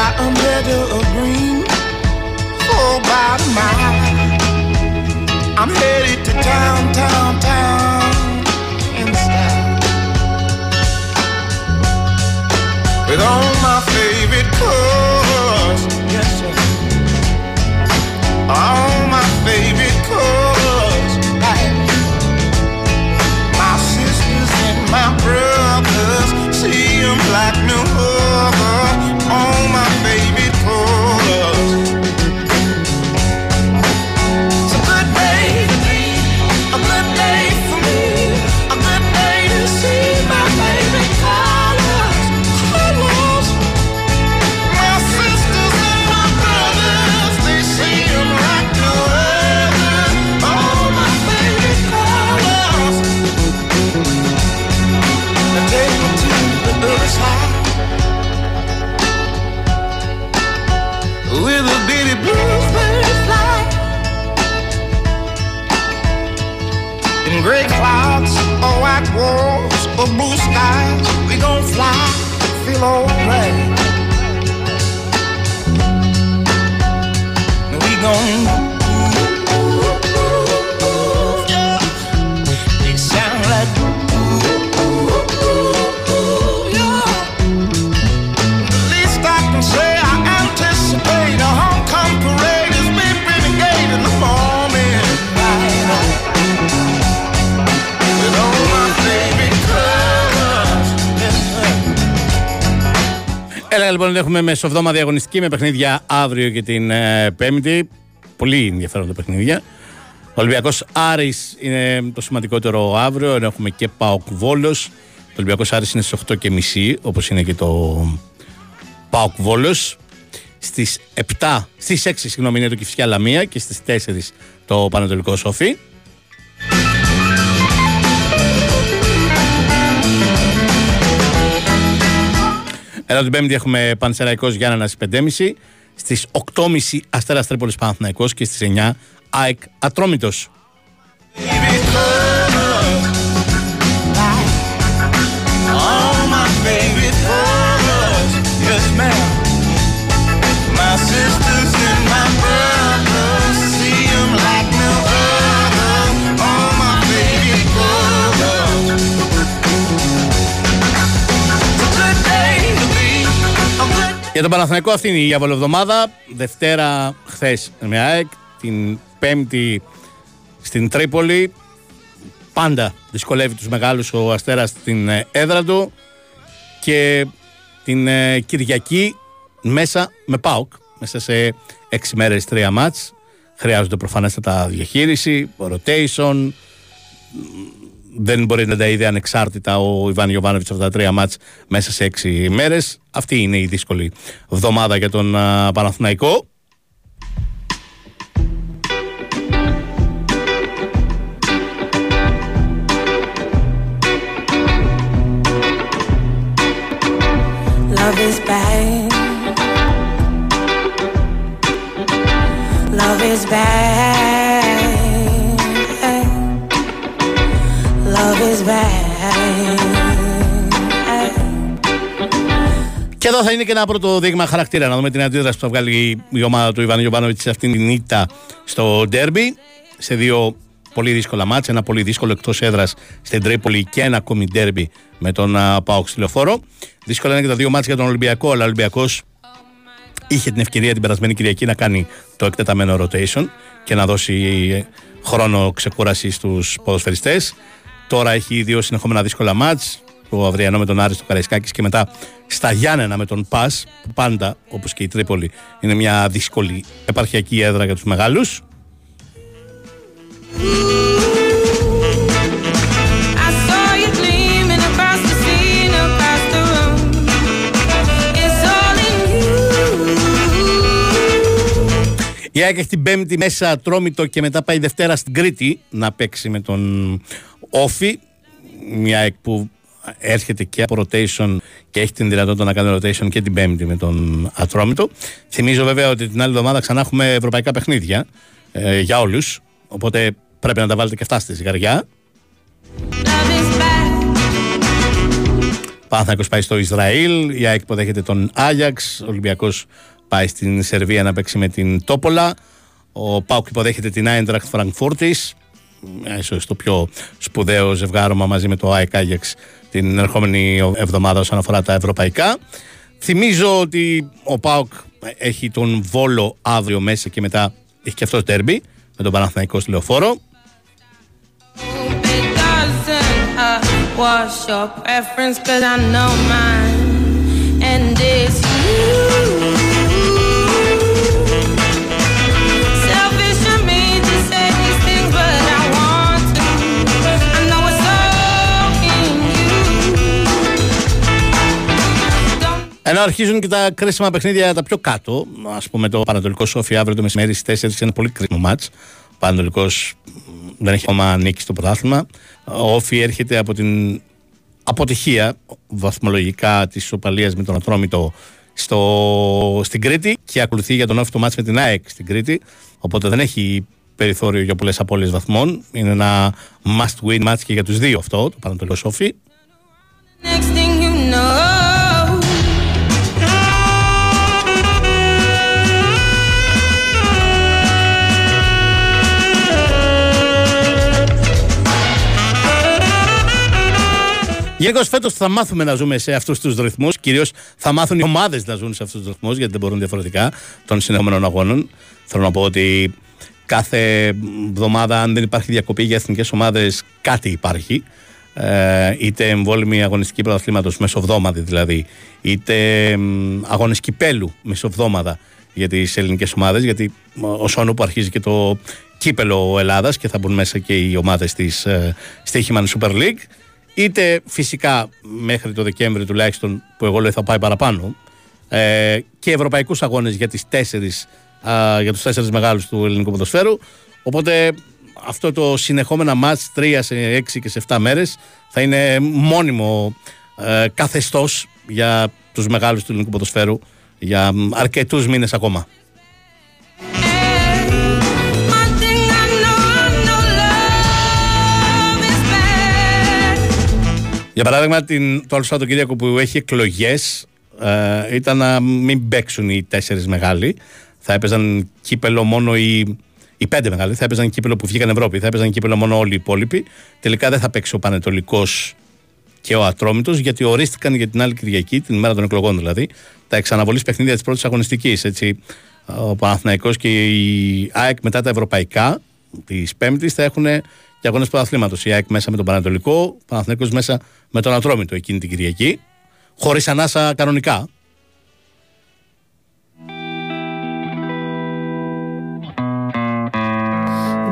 by a meadow of green for about a mile. I'm headed to town, town, town in style with all my favorite colors. Yes, sir. All my favorite black walls or blue skies. We gon' fly, feel alright. We gon' Έλα λοιπόν, έχουμε μεσοβδόμα διαγωνιστική με παιχνίδια αύριο και την ε, Πέμπτη. Πολύ ενδιαφέροντα παιχνίδια. Ο Ολυμπιακός Άρης είναι το σημαντικότερο αύριο, ενώ έχουμε και Πάοκ Βόλος. Το Ολυμπιακός Άρης είναι στις 8.30 όπως είναι και το Πάοκ Βόλος. Στις 7, στις 6 συγγνώμη, είναι το Κυφσιά Λαμία και στις 4 το Πανατολικό Σόφι. Εδώ την Πέμπτη έχουμε Πανσεραϊκός Γιάννενας στις 5.30. Στι 8.30 Αστέρας Τρίπολης Παναθυναϊκό και στις 9 ΑΕΚ Ατρόμητος. Για τον Παναθηναϊκό αυτή είναι η διαβολοβδομάδα. Δευτέρα χθες με ΑΕΚ. Την Πέμπτη στην Τρίπολη. Πάντα δυσκολεύει τους μεγάλους ο Αστέρας στην ε, έδρα του. Και την ε, Κυριακή μέσα με ΠΑΟΚ. Μέσα σε έξι μέρες τρία μάτς. Χρειάζονται προφανέστατα διαχείριση, rotation. Δεν μπορεί να τα είδε ανεξάρτητα ο Ιβάν Γιωβάνοβιτς αυτά τα τρία μάτς μέσα σε έξι μέρες. Αυτή είναι η δύσκολη εβδομάδα για τον α, Παναθηναϊκό. Love is bad. Love is bad. Εδώ θα είναι και ένα πρώτο δείγμα χαρακτήρα. Να δούμε την αντίδραση που θα βγάλει η ομάδα του Ιβάν Γιωβάνοβιτς σε αυτήν την ήττα στο ντέρμπι. Σε δύο πολύ δύσκολα μάτια. Ένα πολύ δύσκολο εκτός έδρας στην Τρίπολη και ένα ακόμη ντέρμπι με τον α, Πάοκ στη Λεωφόρο. Δύσκολα είναι και τα δύο μάτια για τον Ολυμπιακό, αλλά ο Ολυμπιακός είχε την ευκαιρία την περασμένη Κυριακή να κάνει το εκτεταμένο rotation και να δώσει χρόνο ξεκούρασης στους ποδοσφαιριστές. Τώρα έχει δύο συνεχόμενα δύσκολα μάτς το Αυριανό με τον Άρη στο Καραϊσκάκης και μετά στα Γιάννενα με τον Πας που πάντα όπως και η Τρίπολη είναι μια δύσκολη επαρχιακή έδρα για τους μεγάλους I saw you gleaming across the scene, across the room. It's all in you. Η ΑΕΚ έχει την Πέμπτη μέσα Τρόμητο και μετά πάει Δευτέρα στην Κρήτη να παίξει με τον Όφη. Μια ΑΕΚ που έρχεται και από rotation και έχει την δυνατότητα να κάνει rotation και την Πέμπτη με τον Ατρόμητο. Θυμίζω βέβαια ότι την άλλη εβδομάδα ξανά έχουμε ευρωπαϊκά παιχνίδια ε, για όλους. Οπότε πρέπει να τα βάλετε και αυτά στη ζυγαριά. Παναθηναϊκός πάει στο Ισραήλ, η ΑΕΚ υποδέχεται τον Άγιαξ, ο Ολυμπιακός πάει στην Σερβία να παίξει με την Τόπολα, ο Πάουκ υποδέχεται την Άιντραχτ Φραγκφούρτης, ίσως το πιο σπουδαίο ζευγάρωμα μαζί με το ΑΕΚ Άγιαξ την ερχόμενη εβδομάδα όσον αφορά τα ευρωπαϊκά. Θυμίζω ότι ο Πάουκ έχει τον Βόλο αύριο μέσα και μετά έχει και αυτός τέρμπι με τον Παναθηναϊκό στη Λεωφόρο. It doesn't uh, what's your preference, cause I know mine. And it's you. Ενώ αρχίζουν και τα κρίσιμα παιχνίδια τα πιο κάτω, ας πούμε το Πανατολικό Σόφι αύριο το μεσημέρι στις 4 είναι πολύ κρίσιμο μάτς. Ο Πανατολικός δεν έχει ακόμα νίκη στο πρωτάθλημα. Ο Όφι έρχεται από την αποτυχία βαθμολογικά της ισοπαλία με τον Ατρόμητο στο, στην Κρήτη και ακολουθεί για τον Όφι το μάτς με την ΑΕΚ στην Κρήτη. Οπότε δεν έχει περιθώριο για πολλές απώλειες βαθμών. Είναι ένα must win match και για τους δύο αυτό, το Πανατολικό Σόφι. Γενικώ φέτος θα μάθουμε να ζούμε σε αυτούς τους ρυθμούς. Κυρίως θα μάθουν οι ομάδες να ζουν σε αυτούς τους ρυθμούς, γιατί δεν μπορούν διαφορετικά των συνεχόμενων αγώνων. Θέλω να πω ότι κάθε εβδομάδα, αν δεν υπάρχει διακοπή για εθνικές ομάδες, κάτι υπάρχει. Ε, είτε εμβόλυμη αγωνιστική πρωταθλήματος μεσοβδόμαδη δηλαδή, είτε μ, αγώνε κυπέλου μεσοβδόμαδα για τις ελληνικές ομάδες. Γιατί ω όνο που αρχίζει και το κύπελο Ελλάδας και θα μπουν μέσα και οι ομάδες της ε, Στίχημαν Super League είτε φυσικά μέχρι το Δεκέμβρη τουλάχιστον που εγώ λέω θα πάει παραπάνω ε, και ευρωπαϊκούς αγώνες για, τις τέσσερις, α, για τους τέσσερις μεγάλους του ελληνικού ποδοσφαίρου οπότε αυτό το συνεχόμενα μάτς 3 σε 6 και σε 7 μέρες θα είναι μόνιμο ε, καθεστώς για τους μεγάλους του ελληνικού ποδοσφαίρου για μ, αρκετούς μήνες ακόμα. Για παράδειγμα, την, το άλλο Σαββατοκύριακο που έχει εκλογές ε, ήταν να μην παίξουν οι τέσσερις μεγάλοι. Θα έπαιζαν κύπελο μόνο οι, οι πέντε μεγάλοι. Θα έπαιζαν κύπελο που βγήκαν Ευρώπη. Θα έπαιζαν κύπελο μόνο όλοι οι υπόλοιποι. Τελικά δεν θα παίξει ο Πανετολικός και ο Ατρόμητος γιατί ορίστηκαν για την άλλη Κυριακή, την ημέρα των εκλογών δηλαδή, τα εξαναβολής παιχνίδια της πρώτης αγωνιστικής. Ο Παναθηναϊκός και η ΑΕΚ μετά τα ευρωπαϊκά της Πέμπτης θα έχουν και αγώνε πρωταθλήματος. Η ΑΕΚ μέσα με τον Πανατολικό, ο Παναθηναϊκός μέσα με τον Ατρόμητο εκείνη την Κυριακή. Χωρίς ανάσα κανονικά.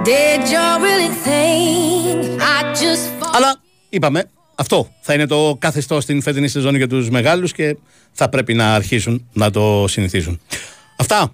Did you really think I just Αλλά είπαμε, αυτό θα είναι το καθεστώ στην φετινή σεζόν για τους μεγάλους και θα πρέπει να αρχίσουν να το συνηθίζουν. Αυτά